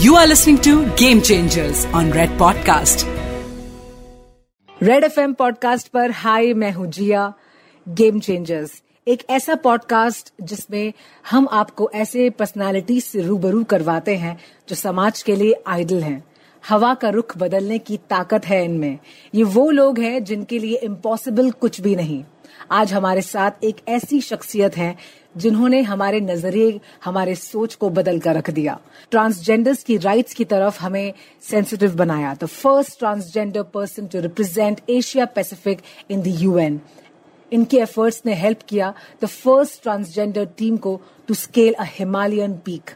You are listening to Game Changers on Red Podcast. Red F M podcast पर hi मैं हूँ जिया। Game changers एक ऐसा podcast जिसमें हम आपको ऐसे पर्सनालिटी से रूबरू करवाते हैं जो समाज के लिए आइडल हैं। हवा का रुख बदलने की ताकत है इनमें। ये वो लोग हैं जिनके लिए इम्पॉसिबल कुछ भी नहीं। आज हमारे साथ एक ऐसी शख्सियत है जिन्होंने हमारे नज़रिए, हमारे सोच को बदल कर रख दिया। ट्रांसजेंडर्स की राइट्स की तरफ़ हमें सेंसिटिव बनाया। The first transgender person to represent Asia Pacific in the UN इनके एफर्ट्स ने हेल्प किया द फ़र्स्ट ट्रांसजेंडर टीम को to scale a Himalayan peak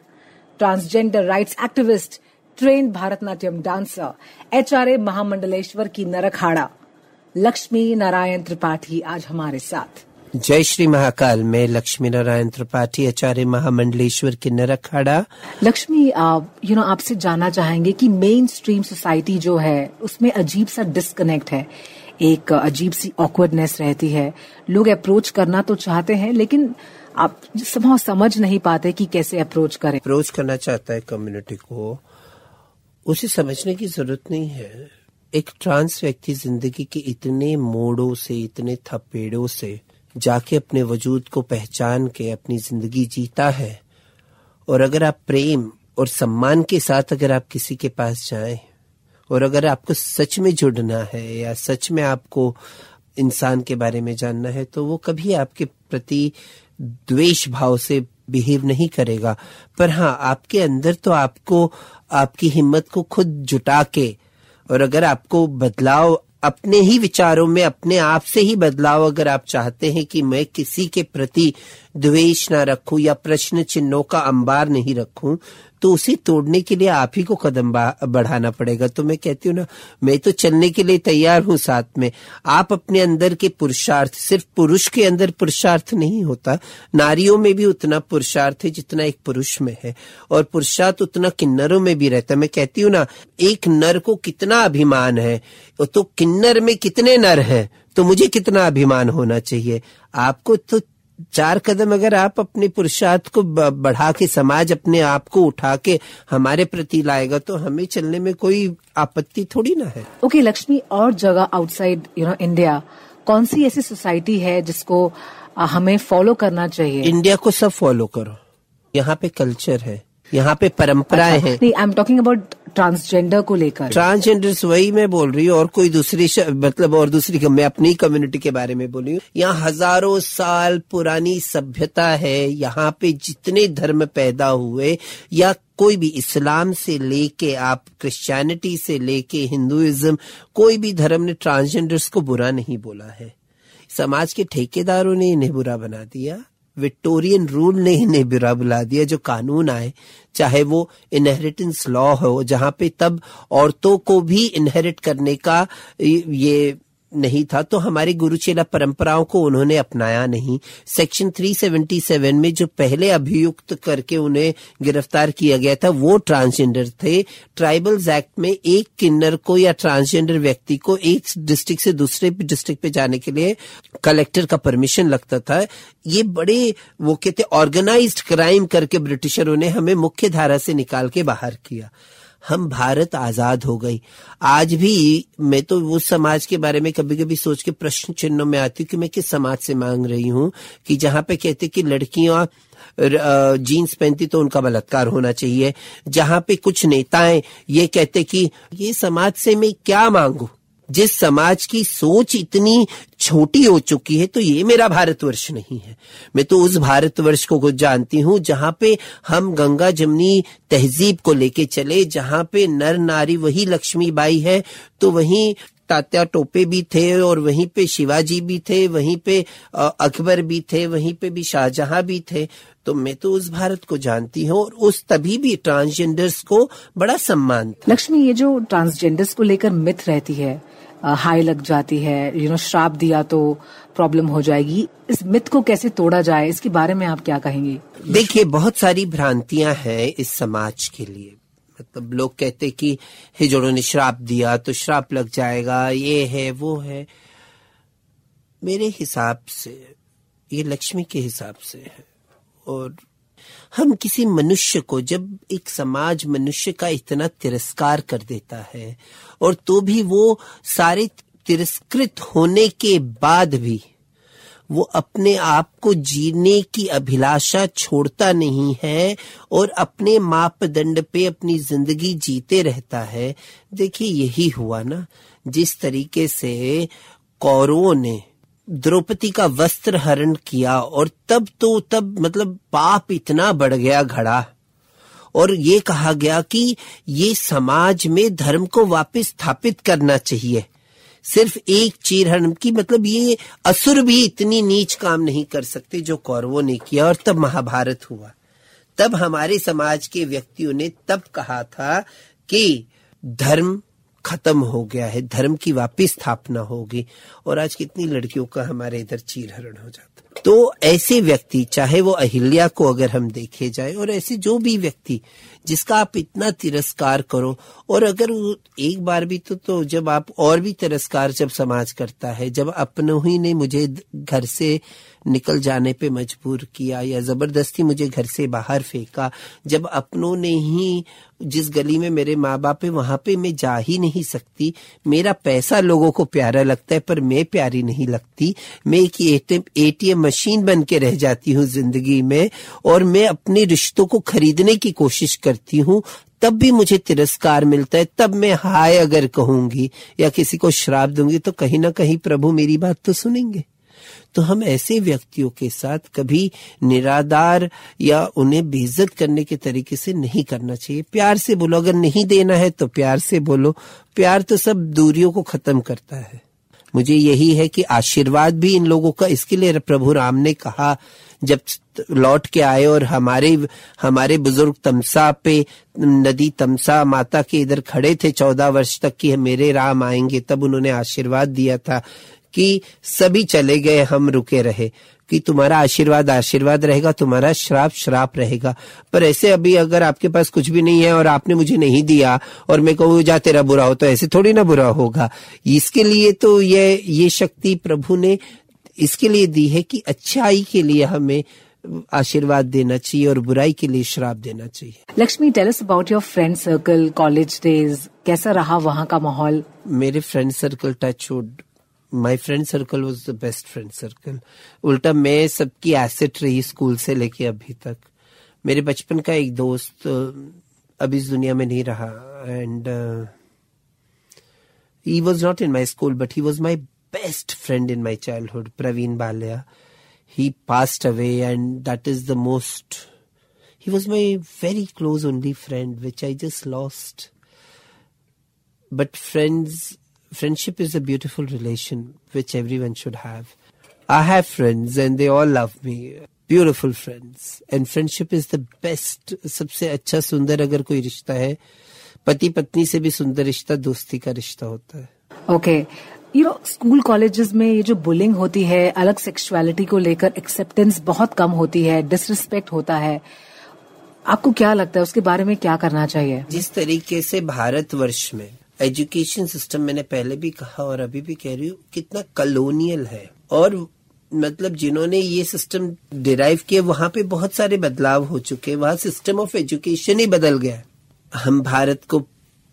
transgender rights activist train Bharatanatyam dancer HRA Mahamandaleshwar की नरखाड़ा लक्ष्मी नारायण त्रिपाठी आज हमारे साथ। जय श्री महाकाल। में लक्ष्मी नारायण त्रिपाठी आचार्य महामंडलेश्वर के नरखाड़ा लक्ष्मी आप यू नो आपसे जानना चाहेंगे कि मेन स्ट्रीम सोसाइटी जो है उसमें अजीब सा डिस्कनेक्ट है। एक अजीब सी ऑकवर्डनेस रहती है। लोग अप्रोच करना तो चाहते हैं लेकिन आप समझ समझ नहीं पाते कि कैसे अप्रोच करें। अप्रोच करना चाहता है कम्युनिटी को। उसे समझने की ज़रूरत नहीं है। एक ट्रांस व्यक्ति ज़िंदगी के इतने मोड़ों से इतने थपेड़ों से जाके अपने वजूद को पहचान के अपनी ज़िंदगी जीता है। और अगर आप प्रेम और सम्मान के साथ अगर आप किसी के पास जाएँ, और अगर आपको सच में जुड़ना है या सच में आपको इंसान के बारे में जानना है तो वो कभी आपके प्रति द्वेष भाव से बिहेव नहीं करेगा। पर हाँ आपके अंदर तो आपको, आपकी हिम्मत को खुद जुटा के, और अगर आपको बदलाव अपने ही विचारों में, अपने आप से ही बदलाव अगर आप चाहते हैं कि मैं किसी के प्रति द्वेष ना रखूँ या प्रश्न चिन्हों का अंबार नहीं रखूँ तो उसे तोड़ने के लिए आप ही को कदम बढ़ाना पड़ेगा। तो मैं कहती हूँ ना, मैं तो चलने के लिए तैयार हूँ साथ में। आप अपने अंदर के पुरुषार्थ, सिर्फ़ पुरुष के अंदर पुरुषार्थ नहीं होता। नारियों में भी उतना पुरुषार्थ है जितना एक पुरुष में है। और पुरुषार्थ उतना किन्नरों में भी रहता मैं कहती हूँ ना, एक नर को कितना अभिमान है? तो किन्नर में कितने नर है? तो मुझे कितना अभिमान होना चाहिए? आपको तो चार कदम अगर आप अपने पुरुषार्थ को बढ़ा के समाज अपने आप को उठा के हमारे प्रति लाएगा तो हमें चलने में कोई आपत्ति थोड़ी ना है। ओके okay, लक्ष्मी और जगह आउटसाइड यू नो इंडिया कौन सी ऐसी सोसाइटी है जिसको हमें फॉलो करना चाहिए? इंडिया को सब फॉलो करो। यहाँ पे कल्चर है। यहाँ पे परंपराएँ अच्छा, हैं। नहीं I am talking about transgender को लेकर। ट्रांसजेंडर वही मैं बोल रही हूँ और कोई दूसरी मतलब और दूसरी मैं अपनी कम्युनिटी के बारे में बोल रही हूँ। यहाँ हज़ारों साल पुरानी सभ्यता है यहाँ पे जितने धर्म पैदा हुए या कोई भी इस्लाम से लेके आप क्रिश्चियनिटी से लेके हिंदुइज्म कोई भी धर्म ने ट्रांसजेंडर्स को बुरा नहीं बोला है। समाज के ठेकेदारों ने इन्हें बुरा बना दिया। विक्टोरियन रूल ने इन्हें बुरा बुला दिया, जो कानून आए, चाहे वो इनहेरिटेंस लॉ हो, जहाँ पे तब औरतों को भी इनहेरिट करने का ये नहीं था तो हमारी गुरुचेला परंपराओं को उन्होंने अपनाया नहीं। सेक्शन 377 में जो पहले अभियुक्त करके उन्हें गिरफ़्तार किया गया था, वो ट्रांसजेंडर थे। ट्राइबल्स एक्ट में एक किन्नर को या ट्रांसजेंडर व्यक्ति को एक डिस्ट्रिक्ट से दूसरे डिस्ट्रिक्ट पे जाने के लिए कलेक्टर का परमिशन लगता था। ये बड़े, वो कहते ऑर्गेनाइज्ड क्राइम करके ब्रिटिशरों ने हमें मुख्य धारा से निकाल के बाहर किया। हम भारत आज़ाद हो गई। आज भी मैं तो उस समाज के बारे में कभी कभी सोच के प्रश्न चिन्हों में आती हूँ कि मैं किस समाज से मांग रही हूँ कि जहाँ पे कहते कि लड़कियाँ जीन्स पहनती तो उनका बलात्कार होना चाहिए। जहाँ पे कुछ नेताएँ ये कहते कि ये समाज से मैं क्या मांगू? जिस समाज की सोच इतनी छोटी हो चुकी है तो ये मेरा भारतवर्ष नहीं है। मैं तो उस भारतवर्ष को कुछ जानती हूँ, जहाँ पे हम गंगा जमनी तहजीब को लेके चले, जहाँ पे नर नारी वही लक्ष्मी बाई है तो वहीं तात्या टोपे भी थे और वहीं पे शिवाजी भी थे, वहीं पे अकबर भी थे, वहीं पे भी शाहजहां भी थे। तो मैं तो उस भारत को जानती हूँ और उस तभी भी ट्रांसजेंडर्स को बड़ा सम्मान लक्ष्मी, ये जो ट्रांसजेंडर्स को लेकर मिथ रहती है हाई लग जाती है यू नो श्राप दिया तो प्रॉब्लम हो जाएगी। इस मिथ को कैसे तोड़ा जाए, इसके बारे में आप क्या कहेंगे? देखिए, बहुत सारी भ्रांतियाँ हैं इस समाज के लिए। मतलब लोग कहते कि हिजड़ों ने श्राप दिया तो श्राप लग जाएगा, ये है, वो है। मेरे हिसाब से, ये लक्ष्मी के हिसाब से है। और हम किसी मनुष्य को जब एक समाज मनुष्य का इतना तिरस्कार कर देता है, और तो भी वो सारे तिरस्कृत होने के बाद भी वो अपने आप को जीने की अभिलाषा छोड़ता नहीं है और अपने मापदंड पे अपनी ज़िंदगी जीते रहता है। देखिए यही हुआ ना, जिस तरीके से कौरवों ने द्रौपदी का वस्त्र हरण किया और तब तो तब मतलब पाप इतना बढ़ गया घड़ा। और ये कहा गया कि ये समाज में धर्म को वापस स्थापित करना चाहिए। सिर्फ़ एक चीरहरण की मतलब ये असुर भी इतनी नीच काम नहीं कर सकते जो कौरवों ने किया और तब महाभारत हुआ। तब हमारे समाज के व्यक्तियों ने तब कहा था कि धर्म खत्म हो गया है, धर्म की वापिस स्थापना होगी, और आज कितनी लड़कियों का हमारे इधर चीरहरण हो जाता तो ऐसे व्यक्ति, चाहे वो अहिल्या को अगर हम देखे जाए, और ऐसे जो भी व्यक्ति जिसका आप इतना तिरस्कार करो। और अगर एक बार भी तो तो जब आप और भी तिरस्कार जब समाज करता है, जब अपनों ही ने मुझे घर से निकल जाने पे मजबूर किया या ज़बरदस्ती मुझे घर से बाहर फेंका, जब अपनों ने ही जिस गली में मेरे माँ बाप है, वहाँ पे मैं जा ही नहीं सकती। मेरा पैसा लोगों को प्यारा लगता है, पर मैं प्यारी नहीं लगती। मैं एक एटीएम मशीन बन के रह जाती हूँ ज़िंदगी में, और मैं अपने रिश्तों को खरीदने की कोशिश करती हूँ, तब भी मुझे तिरस्कार मिलता है, तब मैं हाय अगर कहूँगी या किसी को श्राप दूँगी तो कहीं ना कहीं प्रभु मेरी बात तो सुनेंगे। तो हम ऐसे व्यक्तियों के साथ कभी निराधार या उन्हें बेइज्जत करने के तरीके से नहीं करना चाहिए। प्यार से बोलो, अगर नहीं देना है तो प्यार से बोलो। प्यार तो सब दूरियों को खत्म करता है। मुझे यही है कि आशीर्वाद भी इन लोगों का, इसके लिए प्रभु राम ने कहा, जब लौट के आए और हमारे हमारे बुज़ुर्ग तमसा पे, नदी तमसा माता के इधर खड़े थे, चौदह वर्ष तक कि मेरे राम आएँगे, तब उन्होंने आशीर्वाद दिया था कि सभी चले गए, हम रुके रहे। कि तुम्हारा आशीर्वाद आशीर्वाद रहेगा तुम्हारा श्राप श्राप रहेगा। पर ऐसे अभी अगर आपके पास कुछ भी नहीं है और आपने मुझे नहीं दिया और मैं कहूँ जा तेरा बुरा हो तो ऐसे थोड़ी ना बुरा होगा। इसके लिए तो ये ये शक्ति प्रभु ने इसके लिए दी है कि अच्छाई के लिए हमें आशीर्वाद देना चाहिए और बुराई के लिए श्राप देना चाहिए। Laxmi tell us about your friend circle college days कैसा रहा वहाँ का माहौल? मेरे friend circle touch wood my friend circle was the best friend circle उल्टा मैं सबकी एसेट रही स्कूल से लेके अभी तक। मेरे बचपन का एक दोस्त अब इस दुनिया में नहीं रहा। And he was not in my school but he was my best friend in my childhood Praveen Balya he passed away and that is the most he was my very close only friend which I just lost but friends friendship is a beautiful relation which everyone should have. I have friends and they all love me. Beautiful friends. And friendship is the best. सबसे अच्छा सुंदर अगर कोई रिश्ता है पति पत्नी से भी सुंदर रिश्ता दोस्ती का रिश्ता होता है okay you know school colleges में ये जो बुलिंग होती है अलग सेक्सुअलिटी को लेकर एक्सेप्टेंस बहुत कम होती है डिसरिस्पेक्ट होता है आपको क्या लगता है उसके बारे में क्या करना चाहिए जिस तरीके से भारतवर्ष में एजुकेशन सिस्टम मैंने पहले भी कहा और अभी भी कह रही हूँ, कितना कलोनियल है। और मतलब जिन्होंने ये सिस्टम डिराइव किया, वहाँ पे बहुत सारे बदलाव हो चुके हैं। वहाँ सिस्टम ऑफ़ एजुकेशन ही बदल गया हम भारत को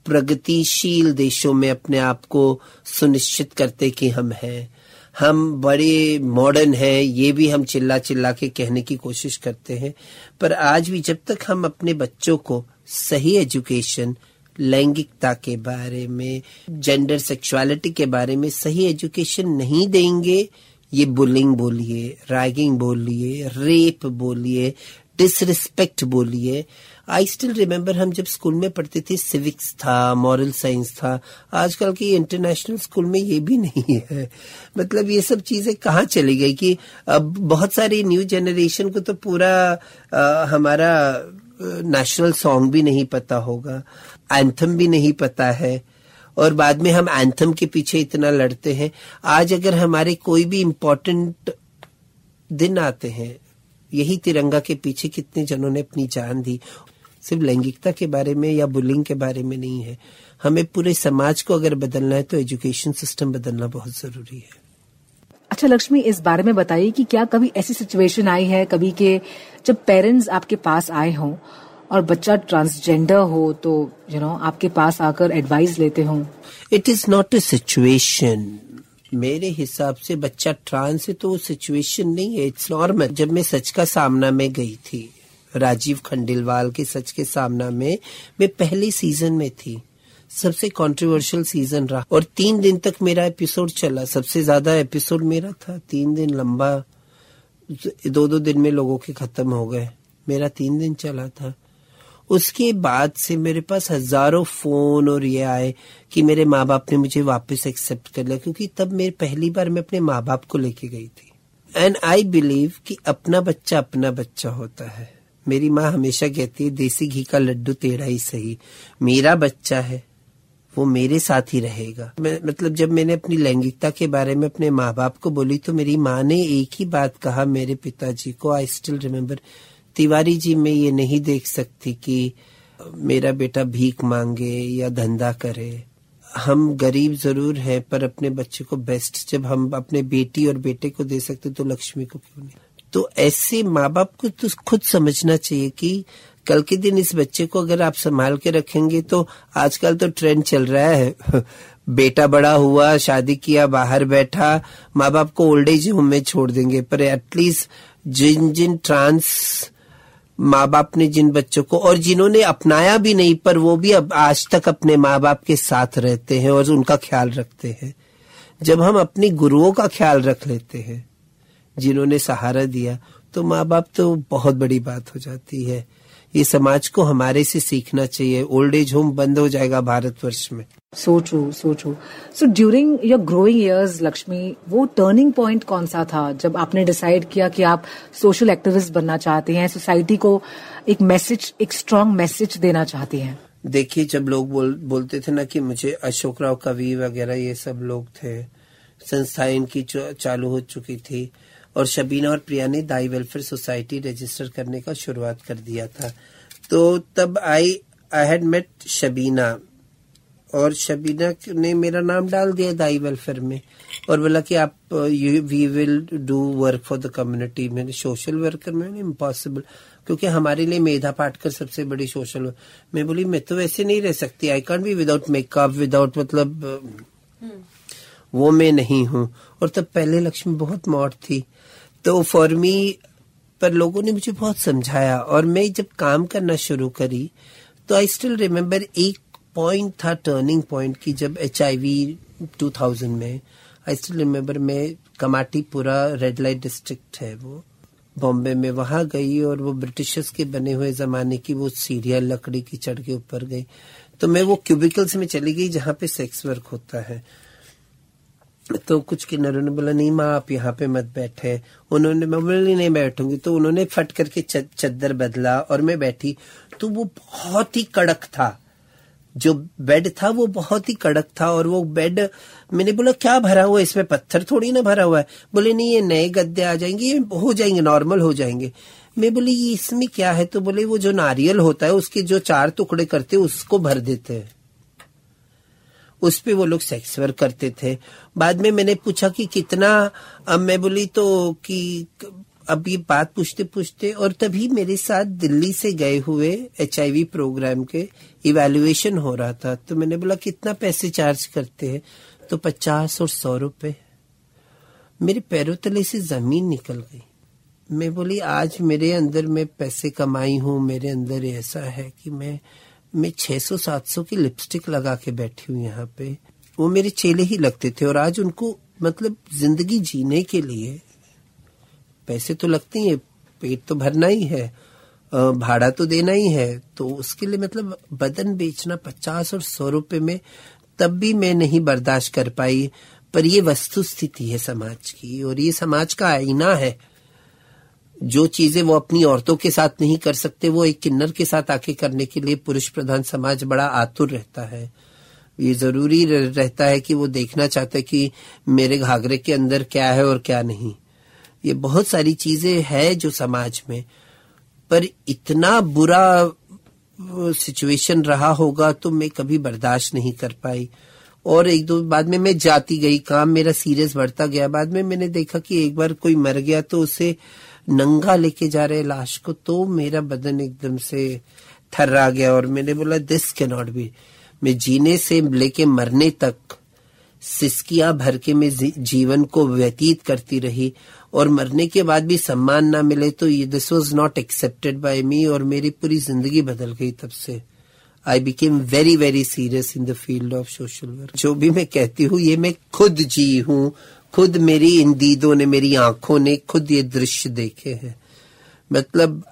प्रगतिशील देशों में अपने आप को सुनिश्चित करते कि हम हैं। हम बड़े मॉडर्न हैं, ये भी हम चिल्ला चिल्ला के कहने की कोशिश करते हैं। पर आज भी जब तक हम अपने बच्चों को सही एजुकेशन लैंगिकता के बारे में जेंडर सेक्सुअलिटी के बारे में सही एजुकेशन नहीं देंगे ये बुलिंग बोलिए रैगिंग बोलिए रेप बोलिए डिसरिस्पेक्ट बोलिए। आई स्टिल रिमेम्बर हम जब स्कूल में पढ़ते थे सिविक्स था मॉरल साइंस था आजकल के इंटरनेशनल स्कूल में ये भी नहीं है। मतलब ये सब चीज़ें कहाँ चली गई कि अब बहुत सारी न्यू जनरेशन को तो पूरा आ, हमारा नेशनल सॉन्ग भी नहीं पता होगा। एंथम भी नहीं पता है और बाद में हम एंथम के पीछे इतना लड़ते हैं। आज अगर हमारे कोई भी इम्पोर्टेंट दिन आते हैं, यही तिरंगा के पीछे कितने जनों ने अपनी जान दी। सिर्फ़ लैंगिकता के बारे में या बुलिंग के बारे में नहीं है। हमें पूरे समाज को अगर बदलना है तो एजुकेशन सिस्टम बदलना बहुत ज़रूरी है। अच्छा लक्ष्मी, इस बारे में बताइए कि क्या कभी ऐसी सिचुएशन आई है, कभी के जब पेरेंट्स आपके पास आए हों और बच्चा ट्रांसजेंडर हो तो यू you नो know, आपके पास आकर एडवाइस लेते हों। It is not a situation मेरे हिसाब से बच्चा ट्रांस है तो वो सिचुएशन नहीं है इट्स नॉर्मल जब मैं सच का सामना में गई थी राजीव खंडेलवाल के सच के सामना में मैं पहले सीज़न में थी। सबसे कंट्रोवर्शियल सीज़न रहा। और तीन दिन तक मेरा एपिसोड चला। सबसे ज़्यादा एपिसोड मेरा था। तीन दिन लंबा दो दो दिन में लोगों के खत्म हो गए। मेरा तीन दिन चला था। उसके बाद से मेरे पास हज़ारों फ़ोन और ये आए कि मेरे माँ बाप ने मुझे वापस एक्सेप्ट कर लिया, क्योंकि तब मेरी पहली बार मैं अपने माँ बाप को लेके गई थी। एंड आई बिलीव कि अपना बच्चा अपना बच्चा होता है। मेरी माँ हमेशा कहती है, देसी घी का लड्डू तेरा ही सही। मेरा बच्चा है, वो मेरे साथ ही रहेगा। मैं मतलब जब मैंने अपनी लैंगिकता के बारे में अपने माँ बाप को बोली तो मेरी माँ ने एक ही बात कहा, मेरे पिताजी को I still remember Tiwari ji, मैं ये नहीं देख सकती कि मेरा बेटा भीख मांगे या धंधा करे। हम गरीब ज़रूर है, पर अपने बच्चे को बेस्ट जब हम अपने बेटी और बेटे को दे सकते तो लक्ष्मी को क्यों नहीं? तो ऐसे माँ बाप को तो खुद समझना चाहिए कि, कल के दिन इस बच्चे को अगर आप संभाल के रखेंगे तो आजकल तो ट्रेंड चल रहा है। बेटा बड़ा हुआ, शादी किया, बाहर बैठा माँ बाप को ओल्ड एज होम में छोड़ देंगे, पर एटलीस्ट जिन जिन ट्रांस माँ बाप ने जिन बच्चों को और जिन्होंने अपनाया भी नहीं, पर वो भी अब आज तक अपने माँ बाप के साथ रहते हैं और उनका ख्याल रखते हैं। जब हम अपने गुरुओं का ख्याल रख लेते हैं, जिन्होंने सहारा दिया तो माँ बाप तो बहुत बड़ी बात हो जाती है। ये समाज को हमारे से सीखना चाहिए। ओल्ड एज होम बंद हो जाएगा भारतवर्ष में। So true so true so during your growing years Laxmi वो टर्निंग पॉइंट कौन सा था जब आपने डिसाइड किया कि आप सोशल एक्टिविस्ट बनना चाहते हैं सोसाइटी को एक मैसेज एक स्ट्रांग मैसेज देना चाहती हैं? देखिए जब लोग बोल, बोलते थे ना कि मुझे अशोक राव कवि वगैरह ये सब लोग थे संस्थाएँ इनकी चालू हो चुकी थी। और शबीना और प्रिया ने दाई वेलफेयर सोसाइटी रजिस्टर करने का शुरुआत कर दिया था। तो तब I I had met Shabina. और शबीना ने मेरा नाम डाल दिया दाई वेलफेयर में और बोला कि आप you we will do work for the community मैंने सोशल वर्कर में इम्पॉसिबल क्योंकि हमारे लिए मेधा पाटकर सबसे बड़ी सोशल मैं बोली मैं तो वैसे नहीं रह सकती। I can't be without makeup without मतलब hmm. वो मैं नहीं हूँ। और तब पहले लक्ष्मी बहुत मौत थी। तो फॉर मी पर लोगों ने मुझे बहुत समझाया और मैं जब काम करना शुरू करी तो आई स्टिल रिमेम्बर एक पॉइंट था टर्निंग पॉइंट की जब H I V two thousand में आई स्टिल रिमेम्बर मैं कमाटीपुरा रेड लाइट डिस्ट्रिक्ट है वो। बॉम्बे में वहाँ गई और वो ब्रिटिशर्स के बने हुए जमाने की वो सीरियल लकड़ी की चढ़ के ऊपर गई। तो मैं वो क्यूबिकल्स में चली गई जहाँ पे सेक्स वर्क होता है। तो कुछ किन्नरों ने बोला, नहीं माँ, आप यहाँ पे मत बैठे। उन्होंने, मैं बोली, नहीं बैठूँगी। तो उन्होंने फट करके चद्दर बदला और मैं बैठी। तो वो बहुत ही कड़क था। जो बेड था, वो बहुत ही कड़क था और वो बेड, मैंने बोला, क्या भरा हुआ है? इसमें पत्थर थोड़ी ना भरा हुआ है? बोले, नहीं, ये नए गद्दे आ जाएँगे, ये हो जाएँगे, नॉर्मल हो जाएँगे। मैं बोली, ये इसमें क्या है? तो बोले, वो जो नारियल होता है, उसके जो चार टुकड़े करते उसको भर देते हैं। उस पे वो लोग सेक्स वर्क करते थे। बाद में मैंने पूछा कि कितना? अब मैं बोली तो कि अब ये बात पूछते पूछते और तभी मेरे साथ दिल्ली से गए हुए एचआईवी प्रोग्राम के इवेल्युएशन हो रहा था। तो मैंने बोला, कितना पैसे चार्ज करते हैं? तो पचास और सौ रुपए। मेरे पैरों तले से ज़मीन निकल गई। मैं बोली, आज मेरे अंदर मैं पैसे कमाई हूँ, मेरे अंदर ऐसा है कि मैं मैं 600-700 की लिपस्टिक लगा के बैठी हूँ यहाँ पे। वो मेरे चेले ही लगते थे और आज उनको मतलब ज़िंदगी जीने के लिए पैसे तो लगते ही है, पेट तो भरना ही है भाड़ा तो देना ही है। तो उसके लिए मतलब बदन बेचना पचास और सौ रुपए में तब भी मैं नहीं बर्दाश्त कर पाई। पर ये वस्तु स्थिति है समाज की और ये समाज का आईना है। जो चीज़ें वो अपनी औरतों के साथ नहीं कर सकते, वो एक किन्नर के साथ आके करने के लिए पुरुष प्रधान समाज बड़ा आतुर रहता है। ये ज़रूरी रहता है कि वो देखना चाहते कि मेरे घाघरे के अंदर क्या है और क्या नहीं। ये बहुत सारी चीज़ें है जो समाज में। पर इतना बुरा सिचुएशन रहा होगा तो मैं कभी बर्दाश्त नहीं कर पाई। और एक दो, बाद में मैं जाती गई, काम मेरा सीरियस बढ़ता गया। बाद में मैंने देखा कि एक बार कोई मर गया तो उसे नंगा लेके जा रहे लाश को तो मेरा बदन एकदम से थर्रा गया और मैंने बोला दिस के नॉट बी मैं जीने से लेके मरने तक सिस्कियाँ भर के मैं जीवन को व्यतीत करती रही और मरने के बाद भी सम्मान ना मिले तो ये this was not accepted by me और मेरी पूरी ज़िंदगी बदल गई तब से। I became very very serious in the field of social work जो भी मैं कहती हूँ, ये मैं खुद जी हूँ खुद मेरी इन दीदों ने, मेरी आँखों ने खुद ये दृश्य देखे हैं। मतलब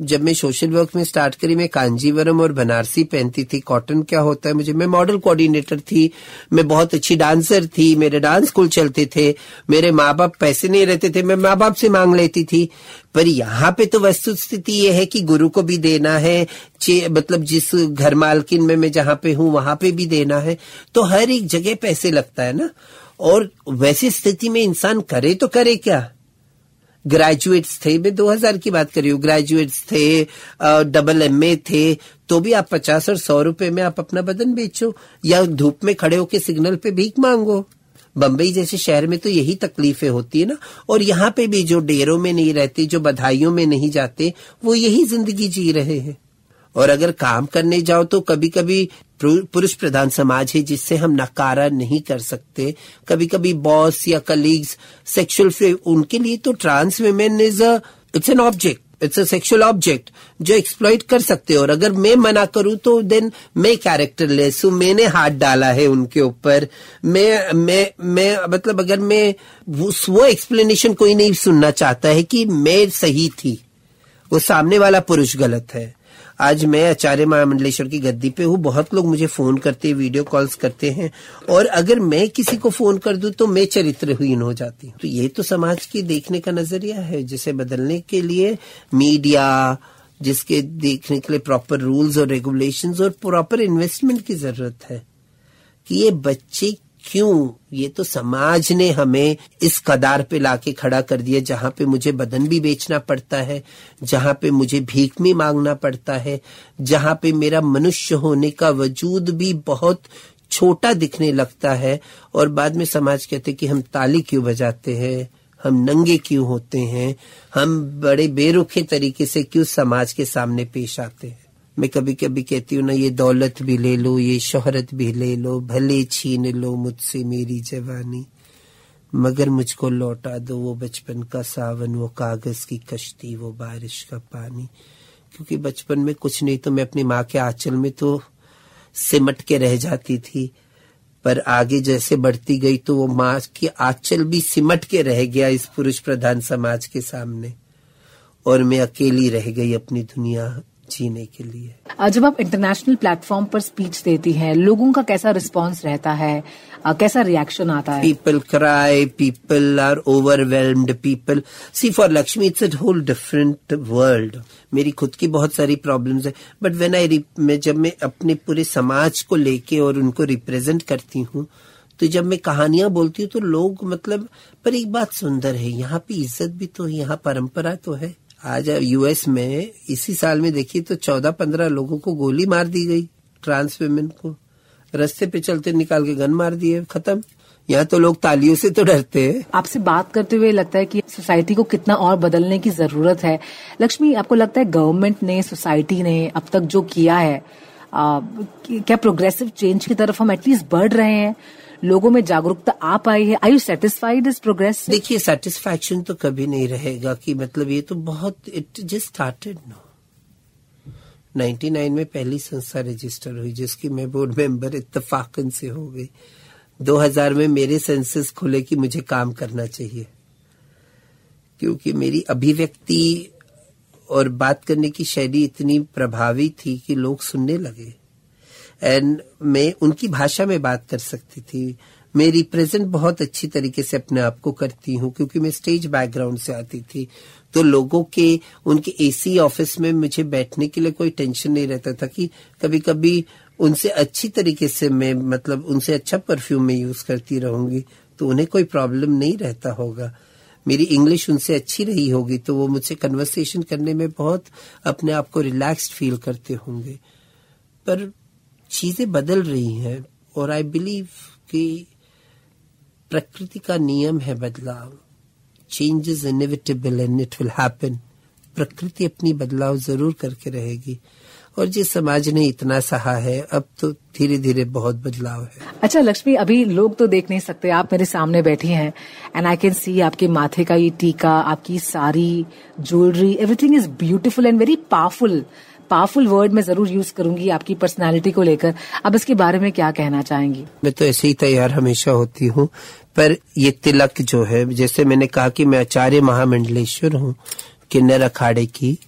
जब मैं सोशल वर्क में स्टार्ट करी, मैं कांजीवरम और बनारसी पहनती थी। कॉटन क्या होता है मुझे? मैं मॉडल कोऑर्डिनेटर थी। मैं बहुत अच्छी डांसर थी। मेरे डांस स्कूल चलते थे। मेरे माँ बाप पैसे नहीं रहते थे। मैं माँ बाप से मांग लेती थी। पर यहाँ पे तो वस्तु स्थिति ये है कि गुरु को भी देना है। मतलब जिस घर मालकिन में मैं जहाँ पे हूँ, वहाँ पे भी देना है। तो हर एक जगह पैसे लगता है ना। और वैसी स्थिति में इंसान करे तो करे क्या? ग्रेजुएट्स थे, मैं 2000 की बात कर रही हूँ। ग्रेजुएट्स थे डबल एमए थे तो भी आप पचास और सौ रुपए में आप अपना बदन बेचो या धूप में खड़े होके सिग्नल पे भीख मांगो। बम्बई जैसे शहर में तो यही तकलीफें होती है ना। और यहाँ पे भी जो डेरों में नहीं रहते, जो बधाइयों में नहीं जाते, वो यही ज़िंदगी जी रहे हैं। और अगर काम करने जाओ तो कभी कभी पुरुष प्रधान समाज है जिससे हम नकारा नहीं कर सकते। कभी कभी बॉस या कलीग्स सेक्सुअल उनके लिए तो trans women is it's an object it's a sexual object जो एक्सप्लॉइट कर सकते हो। और अगर मैं मना करूँ तो देन मैं कैरेक्टर लेस हूँ, मैंने हाथ डाला है उनके ऊपर। मैं मैं मैं मतलब अगर मैं वो एक्सप्लेनेशन कोई नहीं सुनना चाहता है कि मैं सही थी। वो सामने वाला पुरुष गलत है। आज मैं आचार्य महामंडलेश्वर की गद्दी पे हूँ। बहुत लोग मुझे फ़ोन करते हैं, वीडियो कॉल्स करते हैं। और अगर मैं किसी को फ़ोन कर दूँ तो मैं चरित्रहीन हो जाती हूँ। तो ये तो समाज की देखने का नज़रिया है, जिसे बदलने के लिए मीडिया, जिसके देखने के लिए प्रॉपर रूल्स और रेगुलेशंस और प्रॉपर इन्वेस्टमेंट की ज़रूरत है। कि ये बच्चे क्यों? ये तो समाज ने हमें इस कदार पे लाके खड़ा कर दिया, जहाँ पे मुझे बदन भी बेचना पड़ता है, जहाँ पे मुझे भीख भी मांगना पड़ता है, जहाँ पे मेरा मनुष्य होने का वजूद भी बहुत छोटा दिखने लगता है, और बाद में समाज कहते कि हम ताली क्यों बजाते हैं? हम नंगे क्यों होते हैं? हम बड़े बेरुखे तरीके से क्यों समाज के सामने पेश आते हैं? मैं कभी कभी कहती हूँ, ना, ये दौलत भी ले लो, ये शोहरत भी ले लो, भले छीन लो मुझसे मेरी जवानी, मगर मुझको लौटा दो वो बचपन का सावन, वो कागज़ की कश्ती, वो बारिश का पानी। क्योंकि बचपन में कुछ नहीं तो मैं अपनी माँ के आंचल में तो सिमट के रह जाती थी, पर आगे जैसे बढ़ती गई तो वो माँ की आंचल भी सिमट के रह गया इस पुरुष प्रधान समाज के सामने, और मैं अकेली रह गई अपनी दुनिया जीने के लिए। जब आप इंटरनेशनल प्लेटफॉर्म पर स्पीच देती हैं लोगों का कैसा रिस्पांस रहता है? कैसा रिएक्शन आता है? People cry people are overwhelmed people see for Lakshmi it's a whole different world मेरी खुद की बहुत सारी प्रॉब्लम्स है बट वेन आई मैं जब मैं अपने पूरे समाज को लेके और उनको रिप्रेजेंट करती हूँ तो जब मैं कहानियाँ बोलती हूँ तो लोग मतलब पर एक बात सुंदर है यहाँ पे इज़्ज़त भी तो है यहाँ परंपरा तो है। आज यूएस में इसी साल में देखिए तो चौदह पंद्रह लोगों को गोली मार दी गई ट्रांस वेमेन को। रस्ते पे चलते निकाल के गन मार दिए खत्म। यहाँ तो लोग तालियों से तो डरते हैं। आपसे बात करते हुए लगता है कि सोसाइटी को कितना और बदलने की ज़रूरत है। लक्ष्मी आपको लगता है गवर्नमेंट ने सोसाइटी ने अब तक जो किया है आ, क्या प्रोग्रेसिव चेंज की तरफ़ हम एटलीस्ट बढ़ रहे हैं? लोगों में जागरूकता आ पाई है? आई यू सेटिस्फाइड इस प्रोग्रेस देखिए सेटिस्फैक्शन तो कभी नहीं रहेगा कि मतलब ये तो बहुत इट जस्ट स्टार्टेड नो 99 में पहली संस्था रजिस्टर हुई, जिसकी मैं बोर्ड मेंबर इतफाकन से हो गई। 2000 में मेरे सेंसेस खुले कि मुझे काम करना चाहिए। क्योंकि मेरी अभिव्यक्ति और बात करने की शैली इतनी प्रभावी थी कि लोग सुनने लगे। एंड मैं उनकी भाषा में बात कर सकती थी। मैं रिप्रेजेंट बहुत अच्छी तरीके से अपने आप को करती हूँ, क्योंकि मैं स्टेज बैकग्राउंड से आती थी। तो लोगों के, उनके एसी ऑफ़िस में मुझे बैठने के लिए कोई टेंशन नहीं रहता था कि कभी कभी उनसे अच्छी तरीके से मैं मतलब उनसे अच्छा परफ्यूम में यूज़ करती रहूँगी तो उन्हें कोई प्रॉब्लम नहीं रहता होगा। मेरी इंग्लिश उनसे अच्छी रही होगी तो वो मुझसे कन्वर्सेशन करने में बहुत अपने आप को रिलैक्स्ड फील करते होंगे। पर चीज़ें बदल रही हैं और आई बिलीव कि प्रकृति का नियम है बदलाव। Change is inevitable and it will happen प्रकृति अपनी बदलाव ज़रूर करके रहेगी। और जिस समाज ने इतना सहा है, अब तो धीरे धीरे बहुत बदलाव है। अच्छा लक्ष्मी, अभी लोग तो देख नहीं सकते, आप मेरे सामने बैठी हैं एंड आई कैन सी आपके माथे का ये टीका, आपकी सारी jewellery everything is beautiful and very powerful powerful word मैं ज़रूर यूज़ करूँगी आपकी पर्सनालिटी को लेकर। अब इसके बारे में क्या कहना चाहेंगी? मैं तो ऐसे ही तैयार हमेशा होती हूँ, पर ये तिलक जो है, जैसे मैंने कहा कि मैं आचार्य महामंडलेश्वर हूँ, किन्नर अखाड़े की,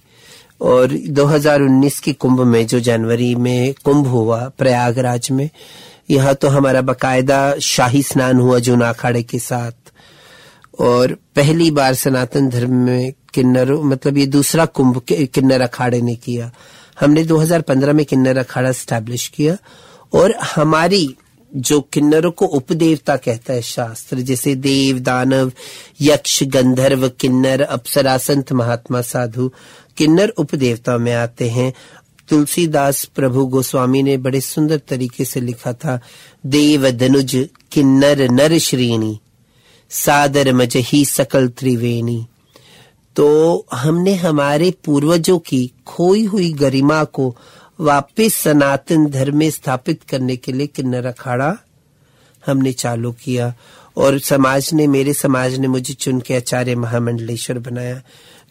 और 2019 की कुंभ में, जो जनवरी में कुंभ हुआ प्रयागराज में, यहाँ तो हमारा बकायदा शाही स्नान हुआ जूना अखाड़े के साथ, और पहली बार सनातन धर्म में किन्नर मतलब ये दूसरा कुंभ किन्नर अखाड़े ने किया। हमने 2015 में किन्नर अखाड़ा स्टैब्लिश किया। और हमारी जो किन्नरों को उपदेवता कहता है शास्त्र, जैसे देव, दानव, यक्ष, गंधर्व, किन्नर, अप्सरा, संत, महात्मा, साधु, किन्नर उपदेवता में आते हैं। तुलसीदास प्रभु गोस्वामी ने बड़े सुंदर तरीके से लिखा था, देव धनुज, किन्नर नर श्रेणी, सादर मजही सकल त्रिवेणी। तो हमने हमारे पूर्वजों की खोई हुई गरिमा को वापस सनातन धर्म में स्थापित करने के लिए किन्नर अखाड़ा हमने चालू किया। और समाज ने, मेरे समाज ने मुझे चुन के आचार्य महामंडलेश्वर बनाया,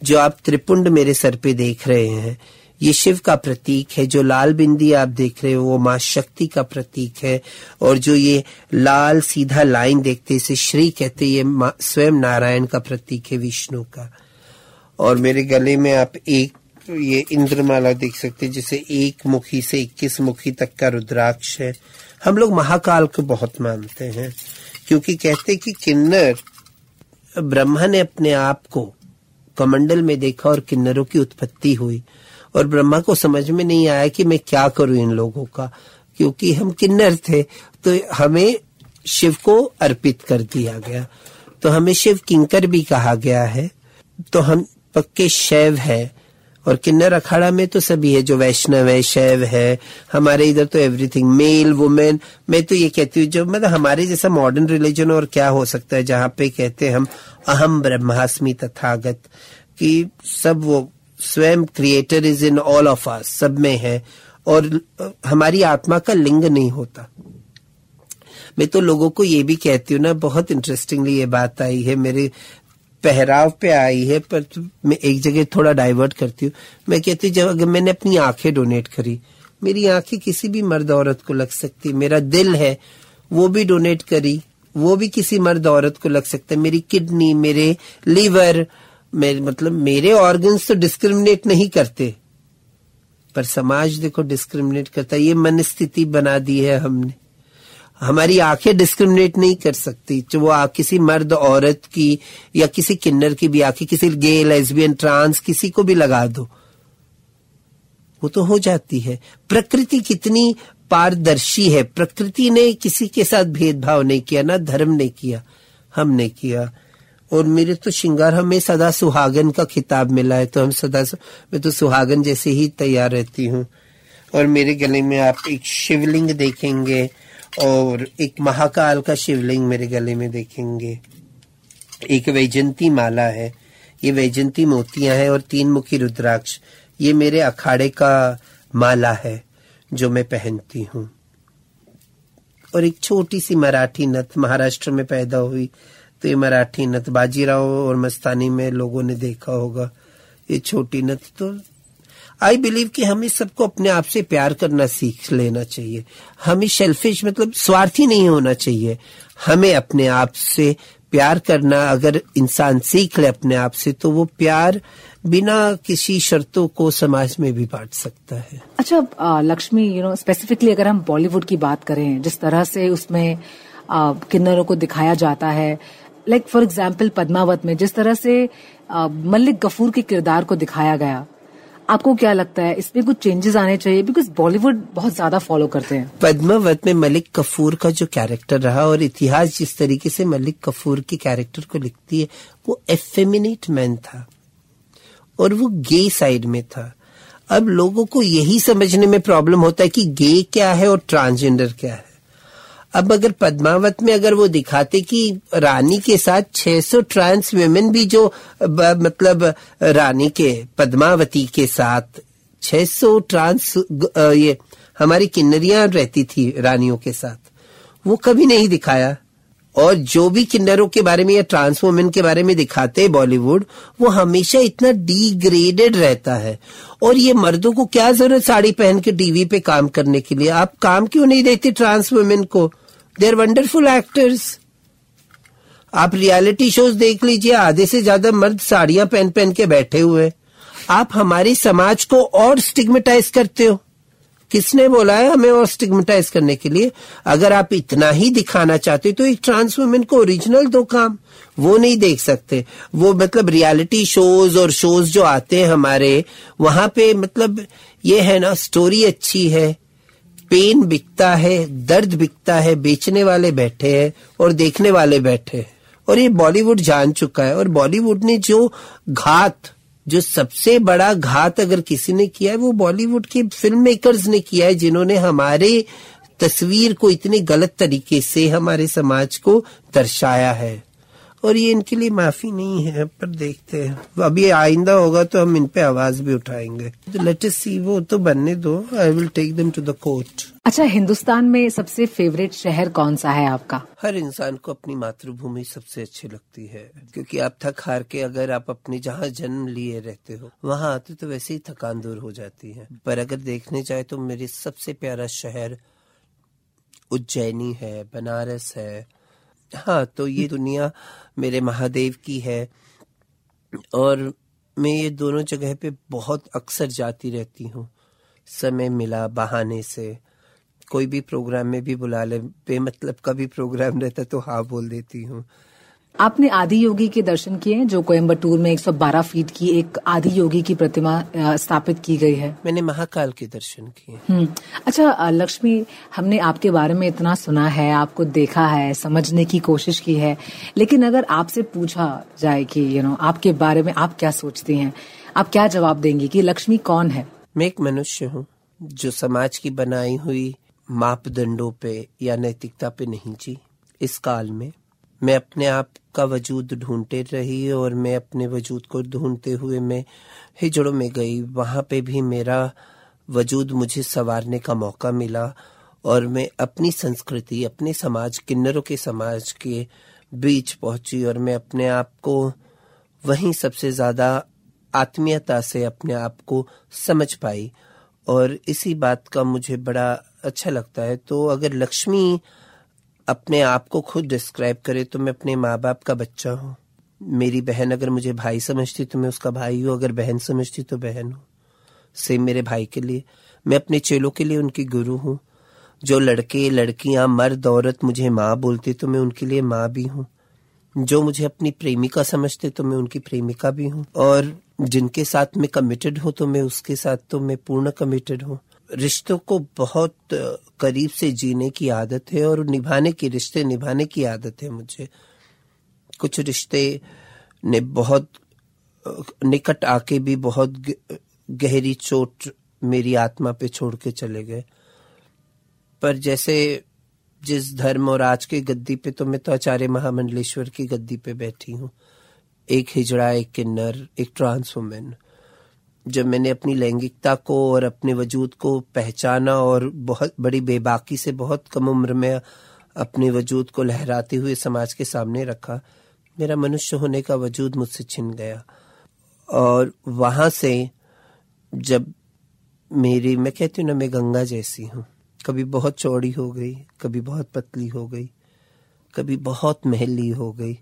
जो आप त्रिपुंड मेरे सर पे देख रहे हैं। ये शिव का प्रतीक है, जो लाल बिंदी आप देख रहे हो, वो माँ शक्ति का प्रतीक है। और जो ये लाल सीधा लाइन देखते, इसे श्री कहते, ये स्वयं नारायण का प्रतीक है, विष्णु का। और मेरे गले में आप एक, ये इंद्रमाला देख सकते हैं, जिसे एक मुखी से इक्कीस मुखी तक का रुद्राक्ष है। हम लोग महाकाल को बहुत मानते हैं, क्योंकि कहते कि किन्नर ब्रह्मा ने अपने आप को कमंडल में देखा और किन्नरों की उत्पत्ति हुई। और ब्रह्मा को समझ में नहीं आया कि मैं क्या करूँ इन लोगों का, क्योंकि हम किन्नर थे। तो हमें शिव को अर्पित कर दिया गया। तो हमें शिव किंकर भी कहा गया है। तो हम पक्के शैव है। और किन्नर अखाड़ा में तो सभी है, जो वैष्णव है, शैव है। हमारे इधर तो एवरीथिंग मेल वुमेन मैं तो ये कहती हूँ, जो मतलब हमारे जैसा मॉडर्न रिलीजन और क्या हो सकता है, जहाँ पे कहते हैं हम अहम ब्रह्मास्मि तथागत, कि सब वो स्वयं creator is in all of us सब में है। और हमारी आत्मा का लिंग नहीं होता। मैं तो लोगों को ये भी कहती हूँ ना, बहुत इंटरेस्टिंगली ये बात आई है मेरे पहराव पे आई है, पर मैं एक जगह थोड़ा डाइवर्ट करती हूँ। मैं कहती हूँ, जब अगर मैंने अपनी आँखें डोनेट करी, मेरी आँखें किसी भी मर्द औरत को लग सकती, मेरा दिल है, वो भी डोनेट करी, वो भी किसी मर्द औरत को लग सकता है। मेरी किडनी मेरे लीवर मेरे मतलब मेरे ऑर्गन्स तो डिस्क्रिमिनेट नहीं करते। पर समाज देखो डिस्क्रिमिनेट करता ये मन स्थिति बना दी है हमने। हमारी आँखें डिस्क्रिमिनेट नहीं कर सकती। जो वो किसी मर्द औरत की या किसी किन्नर की भी आँखें, किसी गे लेस्बियन ट्रांस किसी को भी लगा दो। वो तो हो जाती है। प्रकृति कितनी पारदर्शी है। प्रकृति ने किसी के साथ भेदभाव नहीं किया, ना धर्म ने किया हमने किया। और मेरे तो श्रृंगार हमें सदा सुहागन का खिताब मिला है तो हम सदा मैं तो सुहागन जैसे ही तैयार रहती हूँ। और मेरे गले में आप एक शिवलिंग देखेंगे। और एक महाकाल का शिवलिंग मेरे गले में देखेंगे। एक वैजंती माला है। ये वैजंती मोतियाँ हैं और तीन मुखी रुद्राक्ष। ये मेरे अखाड़े का माला है, जो मैं पहनती हूँ। और एक छोटी सी मराठी नथ महाराष्ट्र में पैदा हुई। तो ये मराठी नथ बाजीराव और मस्तानी में लोगों ने देखा होगा। ये छोटी नथ तो आई बिलीव कि हमें सबको अपने आप से प्यार करना सीख लेना चाहिए। हमें शेल्फिश मतलब स्वार्थी नहीं होना चाहिए। हमें अपने आप से प्यार करना, अगर इंसान सीख ले अपने आप से तो वो प्यार बिना किसी शर्तों को समाज में भी बांट सकता है। अच्छा लक्ष्मी यू नो स्पेसिफिकली अगर हम बॉलीवुड की बात करें, जिस तरह से उसमें किन्नरों को दिखाया जाता है लाइक फॉर एग्ज़ाम्पल पद्मावत में जिस तरह से मल्लिक गफूर के किरदार को दिखाया गया आपको क्या लगता है, इसमें कुछ चेंजेस आने चाहिए? बिकॉज़ बॉलीवुड बहुत ज़्यादा फॉलो करते हैं। पद्मावत में मलिक कफूर का जो कैरेक्टर रहा और इतिहास जिस तरीके से मलिक कफूर के कैरेक्टर को लिखती है, वो एफेमिनेट मैन था। और वो गे साइड में था। अब लोगों को यही समझने में प्रॉब्लम होता है कि गे क्या है और ट्रांसजेंडर क्या है। अब अगर पद्मावत में अगर वो दिखाते कि रानी के साथ 600 ट्रांस वेमेन भी जो मतलब रानी के, पद्मावती के साथ 600 ट्रांस ये, हमारी किन्नरियाँ रहती थी रानियों के साथ, वो कभी नहीं दिखाया। और जो भी किन्नरों के बारे में या ट्रांस वुमेन के बारे में दिखाते हैं बॉलीवुड वो हमेशा इतना डिग्रेडेड रहता है। और ये मर्दों को क्या ज़रूरत साड़ी पहन के टीवी पे काम करने के लिए? आप काम क्यों नहीं देते ट्रांस वुमेन को? दे आर वंडरफुल एक्टर्स आप रियलिटी शोज़ देख लीजिए, आधे से ज़्यादा मर्द साड़ियाँ पहन पहन के बैठे हुए आप हमारे समाज को और स्टिग्मेटाइज करते हो। किसने बोला है हमें और स्टिग्मेटाइज करने के लिए? अगर आप इतना ही दिखाना चाहते तो एक ट्रांस वुमेन को ओरिजिनल दो काम। वो नहीं देख सकते। वो मतलब रियलिटी शोज़ और शोज़ जो आते हैं हमारे, वहाँ पे मतलब ये है ना स्टोरी अच्छी है। पेन बिकता है, दर्द बिकता है, बेचने वाले बैठे हैं और देखने वाले बैठे हैं। और ये बॉलीवुड जान चुका है और बॉलीवुड ने जो घात, जो सबसे बड़ा घात अगर किसी ने किया है, वो बॉलीवुड के फ़िल्म मेकर्स ने किया है, जिन्होंने हमारे तस्वीर को इतने गलत तरीके से हमारे समाज को दर्शाया है। और ये इनके लिए माफ़ी नहीं है पर देखते हैं। अभी आइंदा होगा तो हम इन पे आवाज़ भी उठाएँगे। तो लेट अस सी वो तो बनने दो। I will take them to the court अच्छा हिंदुस्तान में सबसे फेवरेट शहर कौन सा है आपका? हर इंसान को अपनी मातृभूमि सबसे अच्छी लगती है क्योंकि आप थक हार के अगर आप अपने जहाँ जन्म लिए रहते हो वहाँ आते तो वैसे ही थकान दूर हो जाती है। पर अगर देखने जाए तो मेरे सबसे प्यारा शहर उज्जैनी है बनारस है हाँ तो ये दुनिया मेरे महादेव की है। और मैं ये दोनों जगह पे बहुत अक्सर जाती रहती हूँ। समय मिला बहाने से। कोई भी प्रोग्राम में भी बुला ले, बेमतलब का भी प्रोग्राम रहता तो हाँ बोल देती हूँ। आपने आदि योगी के दर्शन किए हैं जो कोयम्बटूर में 112 फीट की एक आदि योगी की प्रतिमा स्थापित की गई है? मैंने महाकाल के दर्शन किए हम्म। अच्छा लक्ष्मी हमने आपके बारे में इतना सुना है आपको देखा है समझने की कोशिश की है लेकिन अगर आपसे पूछा जाए कि यू नो आपके बारे में आप क्या सोचती हैं आप क्या जवाब देंगी कि लक्ष्मी कौन है? मैं एक मनुष्य हूँ जो समाज की बनाई हुई मापदंडों पे या नैतिकता पे नहीं जी। इस काल में मैं अपने आप का वजूद ढूंढते रही और मैं अपने वजूद को ढूंढते हुए मैं हिजड़ों में गई। वहाँ पे भी मेरा वजूद मुझे संवारने का मौका मिला और मैं अपनी संस्कृति, अपने समाज, किन्नरों के समाज के बीच पहुँची और मैं अपने आप को वहीं सबसे ज़्यादा आत्मीयता से अपने आप को समझ पाई। और इसी बात का मुझे बड़ा अच्छा लगता है। तो अगर लक्ष्मी अपने आप को खुद डिस्क्राइब करे तो मैं अपने माँ बाप का बच्चा हूँ। मेरी बहन अगर मुझे भाई समझती तो मैं उसका भाई हूँ, अगर बहन समझती तो बहन हूँ। सेम मेरे भाई के लिए। मैं अपने चेलों के लिए उनकी गुरु हूँ। जो लड़के, लड़कियाँ, मर्द, औरत मुझे माँ बोलते तो मैं उनके लिए माँ भी हूँ। जो मुझे अपनी प्रेमिका समझते तो मैं उनकी प्रेमिका भी हूँ। और जिनके साथ मैं कमिटेड हूँ तो मैं उसके साथ तो मैं पूर्ण कमिटेड हूँ। रिश्तों को बहुत करीब से जीने की आदत है और निभाने की, रिश्ते निभाने की आदत है मुझे। कुछ रिश्ते ने बहुत निकट आके भी बहुत गहरी चोट मेरी आत्मा पे छोड़ के चले गए। पर जैसे जिस धर्म और आज के गद्दी पे तो मैं तो आचार्य महामंडलेश्वर की गद्दी पे बैठी हूँ। एक हिजड़ा, एक किन्नर, एक ट्रांस वुमेन जब मैंने अपनी लैंगिकता को और अपने वजूद को पहचाना और बहुत बड़ी बेबाकी से बहुत कम उम्र में अपने वजूद को लहराते हुए समाज के सामने रखा, मेरा मनुष्य होने का वजूद मुझसे छिन गया। और वहाँ से जब मेरी, मैं कहती हूँ ना, मैं गंगा जैसी हूँ। कभी बहुत चौड़ी हो गई, कभी बहुत पतली हो गई, कभी बहुत महली हो गई।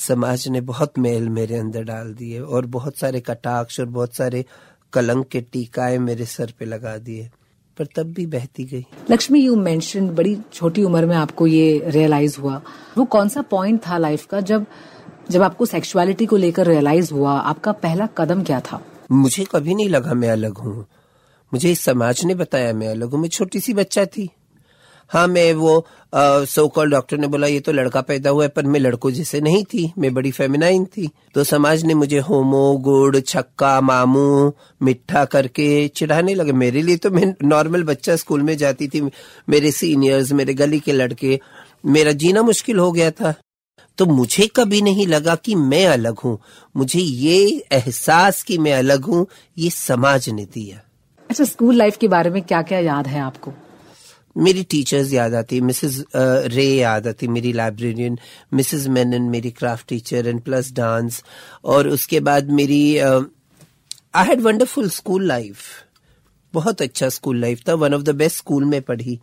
समाज ने बहुत मेल मेरे अंदर डाल दिए और बहुत सारे कटाक्ष और बहुत सारे कलंक के टीकाए मेरे सर पे लगा दिए पर तब भी बहती गई। लक्ष्मी यू मेंशन बड़ी छोटी उम्र में आपको ये रियलाइज़ हुआ। वो कौन सा पॉइंट था लाइफ का जब जब आपको सेक्सुअलिटी को लेकर रियलाइज़ हुआ? आपका पहला कदम क्या था? मुझे कभी नहीं लगा मैं अलग हूँ। मुझे इस समाज ने बताया मैं अलग हूँ। मैं छोटी सी बच्चा थी। हाँ मैं वो सो कॉल डॉक्टर ने बोला, ये तो लड़का पैदा हुआ है, पर मैं लड़कों जैसे नहीं थी, मैं बड़ी फेमिनाइन थी। तो समाज ने मुझे होमो, गुड़, छक्का, मामू, मिठा करके चिढ़ाने लगे। मेरे लिए तो मैं नॉर्मल बच्चा स्कूल में जाती थी, मेरे सीनियर्स मेरे गली के लड़के, मेरा जीना मुश्किल हो गया था। तो मुझे कभी नहीं लगा कि मैं अलग हूँ। मुझे ये एहसास कि मैं अलग हूँ, ये समाज ने दिया। अच्छा स्कूल लाइफ के बारे में क्या क्या याद है आपको? मेरी टीचर्स याद आती मिसेस रे याद आती मेरी लाइब्रेरियन मिसेस मेनन मेरी craft teacher and plus dance और उसके बाद मेरी I had wonderful school life बहुत अच्छा स्कूल लाइफ था. One of the best school में पढ़ी.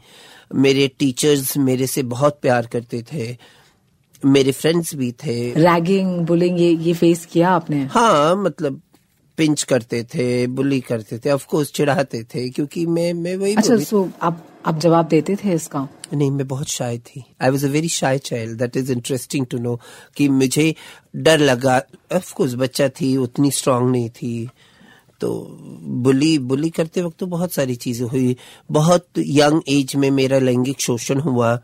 मेरे टीचर्स मेरे से बहुत प्यार करते थे. मेरे फ्रेंड्स भी थे. रैगिंग बुलिंग ये ये फेस किया आपने? हाँ मतलब पिंच करते थे बुली करते थे ऑफ़ कोर्स चिढ़ाते थे क्योंकि मैं मैं वही अच्छा सो आप आप जवाब देते थे इसका? नहीं, मैं बहुत शाय थी। I was a very shy child that is interesting to know कि मुझे डर लगा। ऑफ़ कोर्स बच्चा थी, उतनी स्ट्रांग नहीं थी। तो बुली बुली करते वक्त तो बहुत सारी चीज़ें हुई। बहुत यंग एज में मेरा लैंगिक शोषण हुआ।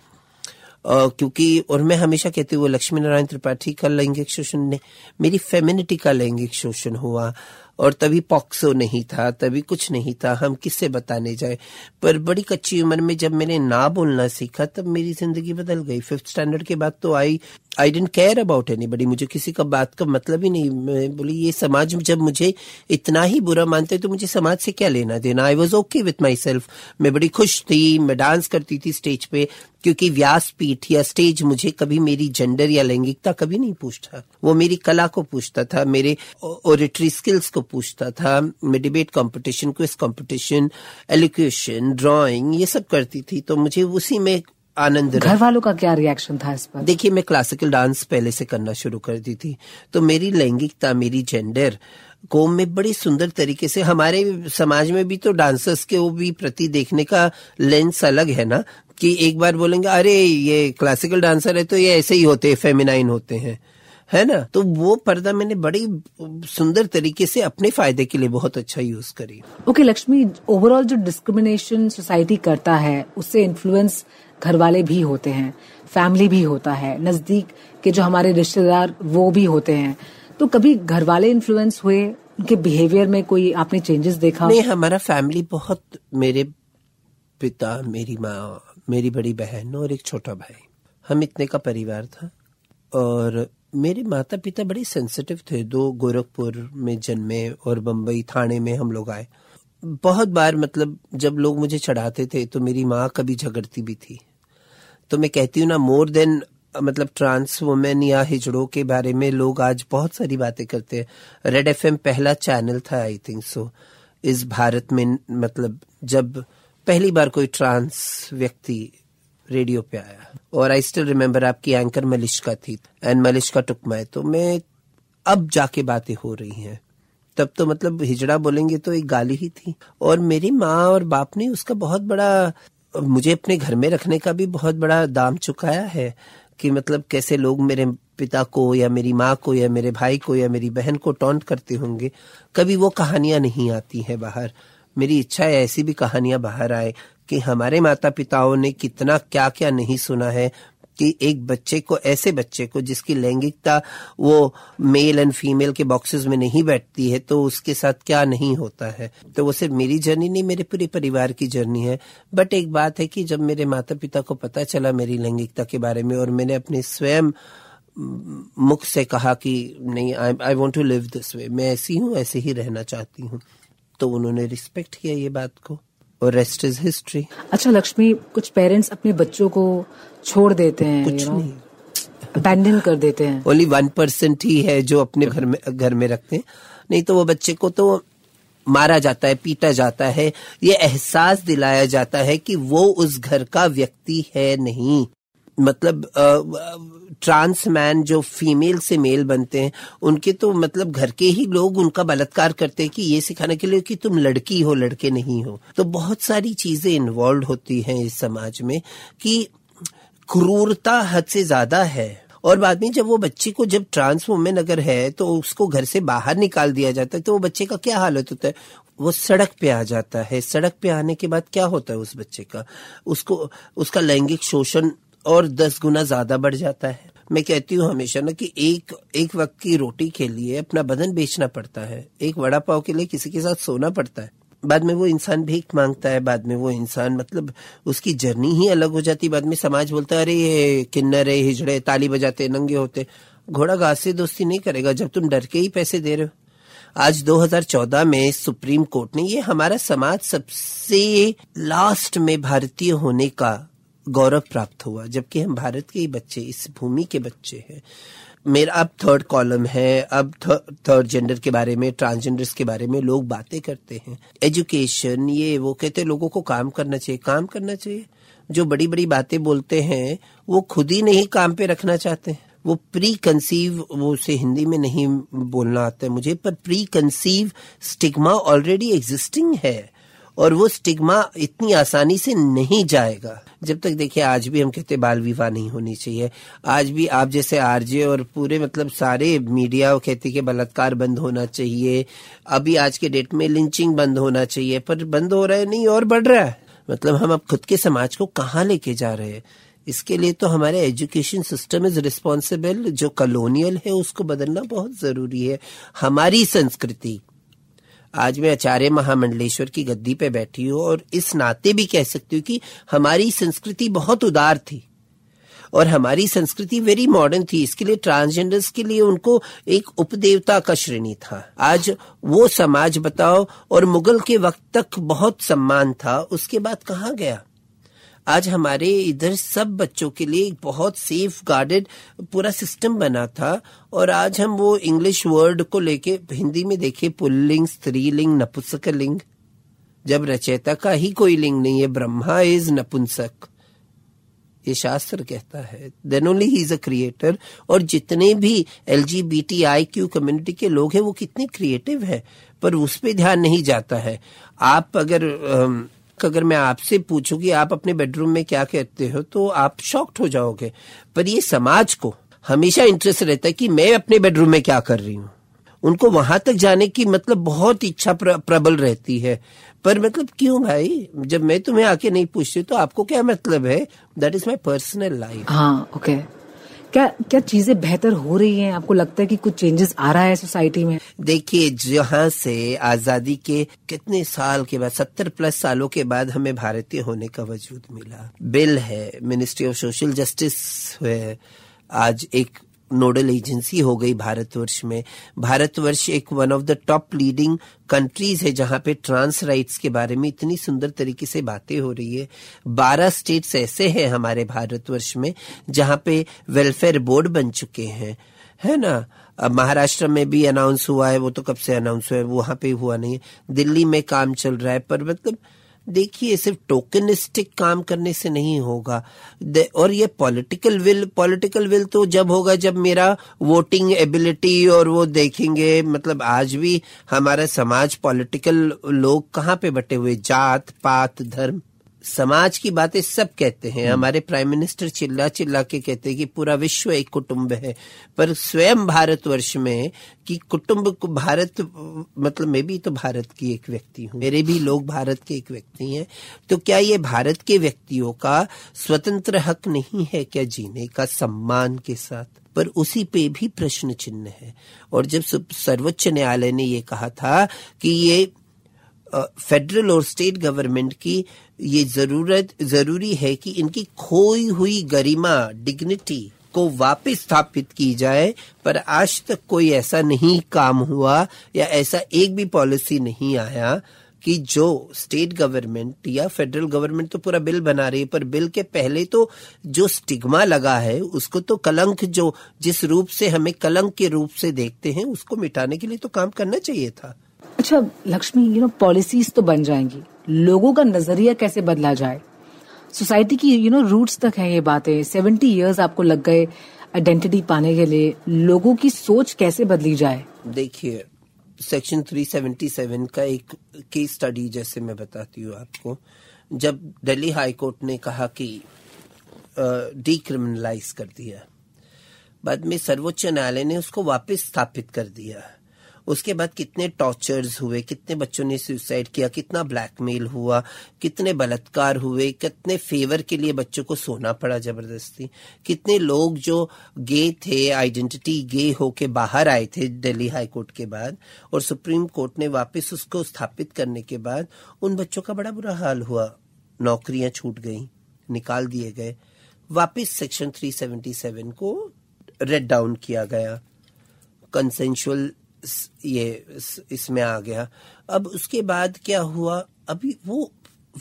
क्योंकि, और मैं हमेशा कहती हूँ लक्ष्मी नारायण त्रिपाठी का लैंगिक शोषण ने मेरी फेमिनिटी का लैंगिक शोषण हुआ। और तभी पॉक्सो नहीं था, तभी कुछ नहीं था, हम किससे बताने जाए? पर बड़ी कच्ची उम्र में जब मैंने ना बोलना सीखा, तब मेरी ज़िंदगी बदल गई। फिफ्थ स्टैंडर्ड के बाद तो I I didn't care about any बड़ी मुझे किसी का बात का मतलब ही नहीं। मैं बोली, ये समाज जब मुझे इतना ही बुरा मानते तो मुझे समाज से क्या लेना देना? I was okay with myself मैं बड़ी खुश थी, मैं डांस करती थी स्टेज पे, क्योंकि व्यासपीठ या स्टेज मुझे कभी मेरी जेंडर या लैंगिकता कभी नहीं पूछता। वो मेरी कला को पूछता था, मेरे ओरिटरी स्किल्स को पूछता था मैं debate competition quiz competition elocution drawing ये सब करती थी तो मुझे उसी में आनंद घर वालों का क्या रिएक्शन था इस पर? देखिए मैं क्लासिकल डांस पहले से करना शुरू कर दी थी तो मेरी लैंगिकता मेरी जेंडर को मैं बड़ी सुंदर तरीके से हमारे समाज में भी तो डांसर्स के वो भी प्रति देखने का लेंस अलग है ना कि एक बार बोलेंगे अरे ये क्लासिकल डांसर है तो ये ऐसे ही होते हैं फेमिनाइन होते हैं। है ना? तो वो पर्दा मैंने बड़ी सुंदर तरीके से अपने फ़ायदे के लिए बहुत अच्छा यूज़ करी। ओके okay, लक्ष्मी ओवरऑल जो डिस्क्रिमिनेशन सोसाइटी करता है उससे इन्फ्लुएंस घर वाले भी होते हैं फैमिली भी होता है नज़दीक के जो हमारे रिश्तेदार वो भी होते हैं। तो कभी घर वाले इन्फ्लुएंस हुए? उनके बिहेवियर में कोई आपने चेंजेस देखा? नहीं हमारा फैमिली बहुत मेरे पिता मेरी माँ मेरी बड़ी बहन और एक छोटा भाई। हम इतने का परिवार था और मेरे माता पिता बड़े सेंसिटिव थे, दो गोरखपुर में जन्मे और बम्बई थाने में हम लोग आए। बहुत बार मतलब जब लोग मुझे चढ़ाते थे तो मेरी माँ कभी झगड़ती भी थी। तो मैं कहती हूँ ना मोर देन मतलब ट्रांस वुमेन या हिजड़ों के बारे में लोग आज बहुत सारी बातें करते हैं। रेड एफएम पहला चैनल था आई थिंक सो इस भारत में मतलब जब पहली बार कोई ट्रांस व्यक्ति रेडियो पे आया। और आई स्टिल रिमेम्बर आपकी एंकर मलिश्का थी एंड मलिश्का टुकमाए तो मैं अब जाके बातें हो रही हैं। तब तो मतलब हिजड़ा बोलेंगे तो एक गाली ही थी। और मेरी माँ और बाप ने उसका बहुत बड़ा, मुझे अपने घर में रखने का भी बहुत बड़ा दाम चुकाया है कि मतलब कैसे लोग मेरे पिता को या मेरी माँ को या मेरे भाई को या मेरी बहन को टॉन्ट करते होंगे। कभी वो कहानियाँ नहीं आती हैं बाहर। मेरी इच्छा है ऐसी भी कहानियाँ बाहर आए। कि हमारे माता पिताओं ने कितना क्या क्या नहीं सुना है कि एक बच्चे को, ऐसे बच्चे को जिसकी लैंगिकता वो मेल एंड फीमेल के बॉक्सेस में नहीं बैठती है तो उसके साथ क्या नहीं होता है? तो वो सिर्फ़ मेरी जर्नी नहीं, मेरे पूरे परिवार की जर्नी है। बट एक बात है कि जब मेरे माता पिता को पता चला मेरी लैंगिकता के बारे में और मैंने अपने स्वयं मुख से कहा कि नहीं I want to live this way मैं ऐसी हूँ, ऐसे ही रहना चाहती हूँ तो उन्होंने रिस्पेक्ट किया ये बात को। और रेस्ट इज़ हिस्ट्री अच्छा लक्ष्मी कुछ पेरेंट्स अपने बच्चों को छोड़ देते हैं कुछ you know? नहीं। अबैंडन कर देते हैं। ओनली वन परसेंट ही है जो अपने घर में घर में रखते हैं। नहीं तो वो बच्चे को तो मारा जाता है पीटा जाता है। ये एहसास दिलाया जाता है कि वो उस घर का व्यक्ति है नहीं। मतलब ट्रांस मैन जो फीमेल से मेल बनते हैं, उनके तो मतलब घर के ही लोग उनका बलात्कार करते हैं कि ये सिखाने के लिए कि तुम लड़की हो, लड़के नहीं हो। तो बहुत सारी चीज़ें इन्वॉल्व होती हैं इस समाज में कि क्रूरता हद से ज़्यादा है। और बाद में जब वो बच्चे को जब ट्रांस वुमेन अगर है तो उसको घर से बाहर निकाल दिया जाता है तो वो बच्चे का क्या हालत होता है? वो सड़क पे आ जाता है। सड़क पे आने के बाद क्या होता है उस बच्चे का? उसको, उसका लैंगिक शोषण और दस गुना ज़्यादा बढ़ जाता है। मैं कहती हूँ हमेशा ना कि एक एक वक्त की रोटी के लिए अपना बदन बेचना पड़ता है। एक वड़ा पाव के लिए किसी के साथ सोना पड़ता है। बाद में वो इंसान भीख माँगता है, बाद में वो इंसान मतलब उसकी जर्नी ही अलग हो जाती है। बाद में समाज बोलता है, अरे ये किन्नर है, हिजड़े, ताली बजाते, नंगे होते। घोड़ा घास से दोस्ती नहीं करेगा जब तुम डर के ही पैसे दे रहे हो। आज 2014 में सुप्रीम कोर्ट ने ये हमारा समाज सबसे लास्ट में भारतीय होने का गौरव प्राप्त हुआ, जबकि हम भारत के ही बच्चे, इस भूमि के बच्चे हैं। मेरा, अब थर्ड कॉलम है, अब थर्ड जेंडर के बारे में ट्रांसजेंडर्स के बारे में लोग बातें करते हैं। एजुकेशन ये वो कहते हैं, लोगों को काम करना चाहिए, काम करना चाहिए। जो बड़ी बड़ी बातें बोलते हैं, वो खुद ही नहीं काम पे रखना चाहते हैं। वो प्री कंसीव वो उसे हिंदी में नहीं बोलना आता है मुझे, पर pre conceive stigma already existing है। और वो स्टिग्मा इतनी आसानी से नहीं जाएगा। जब तक देखिए, आज भी हम कहते बाल विवाह नहीं होनी चाहिए। आज भी आप जैसे आरजे और पूरे मतलब सारे मीडिया कहते कि बलात्कार बंद होना चाहिए। अभी आज के डेट में लिंचिंग बंद होना चाहिए, पर बंद हो रहा है नहीं, और बढ़ रहा है। मतलब हम अब खुद के समाज को कहाँ लेके जा रहे हैं? इसके लिए तो हमारे एजुकेशन सिस्टम इज़ रिस्पॉन्सिबल जो कॉलोनियल है, उसको बदलना बहुत ज़रूरी है। हमारी संस्कृति आज मैं आचार्य महामंडलेश्वर की गद्दी पे बैठी हूँ और इस नाते भी कह सकती हूँ कि हमारी संस्कृति बहुत उदार थी और हमारी संस्कृति वेरी मॉडर्न थी। इसके लिए ट्रांसजेंडर्स के लिए उनको एक उपदेवता का श्रेणी था। आज वो समाज बताओ और मुगल के वक्त तक बहुत सम्मान था। उसके बाद कहा गया? आज हमारे इधर सब बच्चों के लिए एक बहुत सेफ़ गार्डेड पूरा सिस्टम बना था और आज हम वो इंग्लिश वर्ड को लेके हिंदी में देखे पुल्लिंग, स्त्रीलिंग, नपुंसक लिंग। जब रचयिता का ही कोई लिंग नहीं है, ब्रह्मा इज़ नपुंसक। ये शास्त्र कहता है then only he is a creator और जितने भी L G B T I Q community के लोग हैं, वो कितने क्रिएटिव है, पर उस पर ध्यान नहीं जाता है। आप अगर अगर मैं आपसे पूछूँ कि आप अपने बेडरूम में क्या कहते हो तो आप शॉक्ड हो जाओगे। पर ये समाज को हमेशा इंटरेस्ट रहता है कि मैं अपने बेडरूम में क्या कर रही हूँ। उनको वहाँ तक जाने की मतलब बहुत इच्छा प्रबल रहती है। पर मतलब क्यों भाई? जब मैं तुम्हें आके नहीं पूछती तो आपको क्या मतलब है? That is my personal life हाँ ओके okay. क्या क्या चीज़ें बेहतर हो रही हैं? आपको लगता है कि कुछ चेंजेस आ रहा है सोसाइटी में? देखिए, जहाँ से आज़ादी के कितने साल के बाद, सत्तर प्लस सालों के बाद हमें भारतीय होने का वजूद मिला। बिल है मिनिस्ट्री ऑफ़ सोशल जस्टिस है। आज एक नोडल एजेंसी हो गई भारतवर्ष में। भारतवर्ष एक one of the top leading countries है, जहाँ पे ट्रांस राइट्स के बारे में इतनी सुंदर तरीके से बातें हो रही है। बारह स्टेट्स ऐसे हैं हमारे भारतवर्ष में, जहाँ पे वेलफेयर बोर्ड बन चुके हैं। है ना? महाराष्ट्र में भी अनाउंस हुआ है, वो तो कब से अनाउंस हुआ है? वहाँ पे हुआ नहीं है। दिल्ली में काम चल रहा है, पर मतलब देखिए, सिर्फ़ टोकनिस्टिक काम करने से नहीं होगा। और ये पॉलिटिकल विल पॉलिटिकल विल तो जब होगा जब मेरा वोटिंग एबिलिटी और वो देखेंगे मतलब आज भी हमारा समाज पॉलिटिकल लोग कहाँ पे बटे हुए? जात, पात, धर्म। समाज की बातें सब कहते हैं। हम्म। हमारे प्राइम मिनिस्टर चिल्ला चिल्ला के कहते हैं कि पूरा विश्व एक कुटुंब है। पर स्वयं भारतवर्ष में कि कुटुंब को भारत मतलब मैं भी तो भारत की एक व्यक्ति हूँ। मेरे भी लोग भारत के एक व्यक्ति हैं। तो क्या ये भारत के व्यक्तियों का स्वतंत्र हक नहीं है क्या जीने का सम्मान के साथ? पर उसी पे भी प्रश्न चिन्ह है। और जब सर्वोच्च न्यायालय ने ये कहा था कि ये फेडरल और स्टेट गवर्नमेंट की ये ज़रूरत, ज़रूरी है कि इनकी खोई हुई गरिमा डिग्निटी को वापस स्थापित की जाए, पर आज तक कोई ऐसा नहीं काम हुआ या ऐसा एक भी पॉलिसी नहीं आया कि जो स्टेट गवर्नमेंट या फेडरल गवर्नमेंट तो पूरा बिल बना रही है, पर बिल के पहले तो जो स्टिग्मा लगा है, उसको तो कलंक जो, जिस रूप से हमें कलंक के रूप से देखते हैं, उसको मिटाने के लिए तो काम करना चाहिए था। अच्छा लक्ष्मी यू नो पॉलिसीज़ तो बन जाएँगी। लोगों का नज़रिया कैसे बदला जाए? सोसाइटी की यू नो रूट्स तक है ये बातें। सेवेंटी इयर्स आपको लग गए आइडेंटिटी पाने के लिए। लोगों की सोच कैसे बदली जाए? देखिए सेक्शन 377 का एक केस स्टडी जैसे मैं बताती हूँ आपको। जब दिल्ली हाई कोर्ट ने कहा कि डीक्रिमिनलाइज कर दिया। बाद में सर्वोच्च न्यायालय ने उसको वापस स्थापित कर दिया। उसके बाद कितने टॉर्चर्स हुए, कितने बच्चों ने सुसाइड किया, कितना ब्लैकमेल हुआ, कितने बलात्कार हुए, कितने फेवर के लिए बच्चों को सोना पड़ा ज़बरदस्ती, कितने लोग जो गे थे आइडेंटिटी गे होके बाहर आए थे दिल्ली हाई कोर्ट के बाद और सुप्रीम कोर्ट ने वापस उसको स्थापित करने के बाद उन बच्चों का बड़ा बुरा हाल हुआ। नौकरियाँ छूट गई, निकाल दिए गए। वापस सेक्शन 377 को रेड डाउन किया गया। कंसेंशुअल ये इसमें आ गया। अब उसके बाद क्या हुआ? अभी वो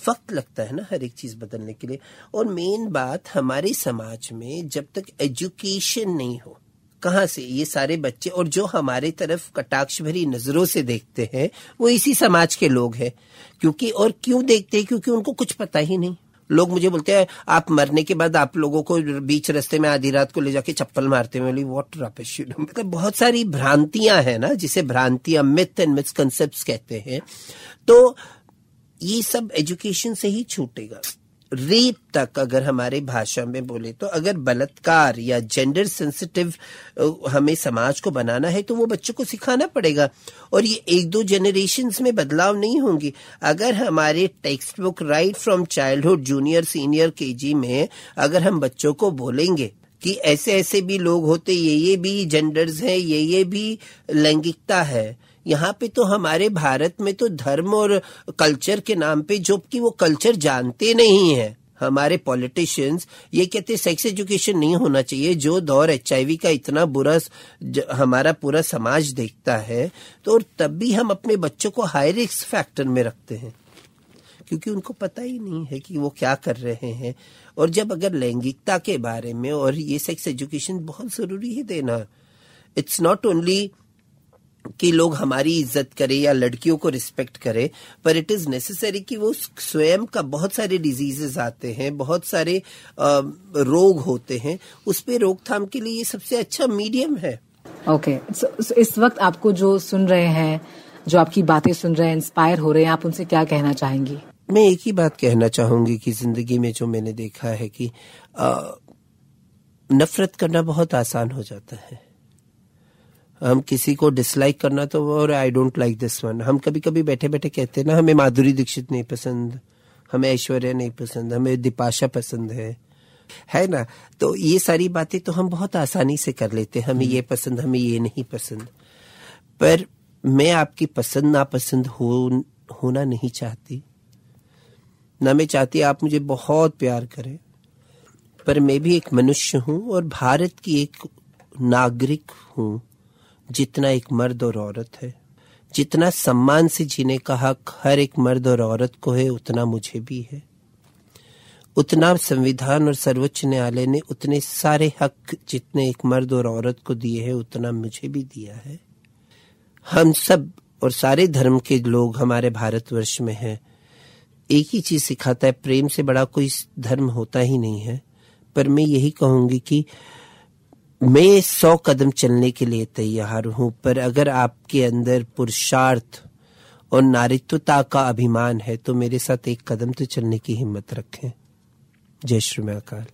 वक्त लगता है ना हर एक चीज़ बदलने के लिए। और मेन बात हमारे समाज में जब तक एजुकेशन नहीं हो, कहाँ से ये सारे बच्चे और जो हमारे तरफ़ कटाक्ष भरी नज़रों से देखते हैं, वो इसी समाज के लोग हैं। क्योंकि और क्यों देखते हैं? क्योंकि उनको कुछ पता ही नहीं। लोग मुझे बोलते हैं, आप मरने के बाद आप लोगों को बीच रास्ते में आधी रात को ले जाके चप्पल मारते हुए बोली वॉट रापेश मतलब बहुत सारी भ्रांतियाँ हैं ना, जिसे भ्रांतियाँ मिथ एंड मिसकनसेप्ट कहते हैं तो ये सब एजुकेशन से ही छूटेगा। रेप तक अगर हमारे भाषा में बोले तो अगर बलात्कार या जेंडर सेंसिटिव हमें समाज को बनाना है तो वो बच्चों को सिखाना पड़ेगा। और ये एक दो जनरेशन में बदलाव नहीं होंगे। अगर हमारे textbook right from childhood junior senior KG में अगर हम बच्चों को बोलेंगे कि ऐसे ऐसे भी लोग होते ये ये भी जेंडर्स हैं ये ये भी लैंगिकता है यहाँ पे तो हमारे भारत में तो धर्म और कल्चर के नाम पे जो कि वो कल्चर जानते नहीं है। हमारे पॉलिटिशियंस ये कहते सेक्स एजुकेशन नहीं होना चाहिए। जो दौर एचआईवी का इतना बुरा हमारा पूरा समाज देखता है तो और तब भी हम अपने बच्चों को हाई रिस्क फैक्टर में रखते हैं। क्योंकि उनको पता ही नहीं है कि वो क्या कर रहे हैं। और जब अगर लैंगिकता के बारे में और ये सेक्स एजुकेशन बहुत ज़रूरी है देना। इट्स नॉट ओनली कि लोग हमारी इज़्ज़त करें या लड़कियों को रिस्पेक्ट करें पर इट इज़ नेसेसरी कि वो स्वयं का बहुत सारे डिजीजेस आते हैं बहुत सारे रोग होते हैं। उस पर रोकथाम के लिए ये सबसे अच्छा मीडियम है। Okay okay. so, so इस वक्त आपको जो सुन रहे हैं जो आपकी बातें सुन रहे हैं इंस्पायर हो रहे हैं आप उनसे क्या कहना चाहेंगी? मैं एक ही बात कहना चाहूँगी कि ज़िंदगी में जो मैंने देखा है कि आ, नफरत करना बहुत आसान हो जाता है। हम किसी को डिसलाइक करना तो और I don't like this one हम कभी कभी बैठे बैठे कहते हैं ना हमें माधुरी दीक्षित नहीं पसंद हमें ऐश्वर्या नहीं पसंद हमें दिपाशा पसंद है। है ना? तो ये सारी बातें तो हम बहुत आसानी से कर लेते हैं हमें ये पसंद हमें ये नहीं पसंद। पर मैं आपकी पसंद नापसंद हो होना नहीं चाहती। ना मैं चाहती आप मुझे बहुत प्यार करें पर मैं भी एक मनुष्य हूँ और भारत की एक नागरिक हूँ। जितना एक मर्द और औरत है। जितना सम्मान से जीने का हक हर एक मर्द और औरत को है, उतना मुझे भी है। उतना संविधान और सर्वोच्च न्यायालय ने उतने सारे हक जितने एक मर्द और औरत को दिए हैं, उतना मुझे भी दिया है। हम सब और सारे धर्म के लोग हमारे भारतवर्ष में हैं। एक ही चीज़ सिखाता है, प्रेम से बड़ा कोई धर्म होता ही नहीं है। पर मैं यही कहूँगी कि मैं सौ कदम चलने के लिए तैयार हूँ, पर अगर आपके अंदर पुरुषार्थ और नारित्वता का अभिमान है तो मेरे साथ एक कदम तो चलने की हिम्मत रखें। जय श्री अकाल।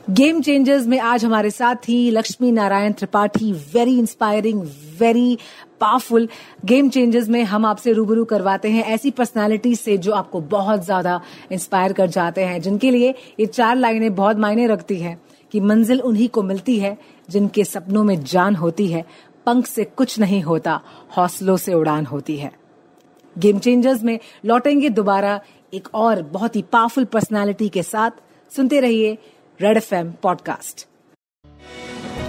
गेम चेंजर्स में आज हमारे साथ ही Lakshmi Narayan Tripathi. Very inspiring very powerful game changers में हम आपसे रूबरू करवाते हैं ऐसी पर्सनालिटी से जो आपको बहुत ज़्यादा इंस्पायर कर जाते हैं, जिनके लिए ये चार लाइनें बहुत मायने रखती हैं। कि मंजिल उन्हीं को मिलती है जिनके सपनों में जान होती है, पंख से कुछ नहीं होता, हौसलों से उड़ान होती है। गेम चेंजर्स में लौटेंगे दोबारा एक और बहुत ही पावरफुल पर्सनालिटी के साथ। सुनते रहिए Red F M podcast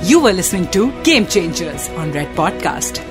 you are listening to game changers on Red podcast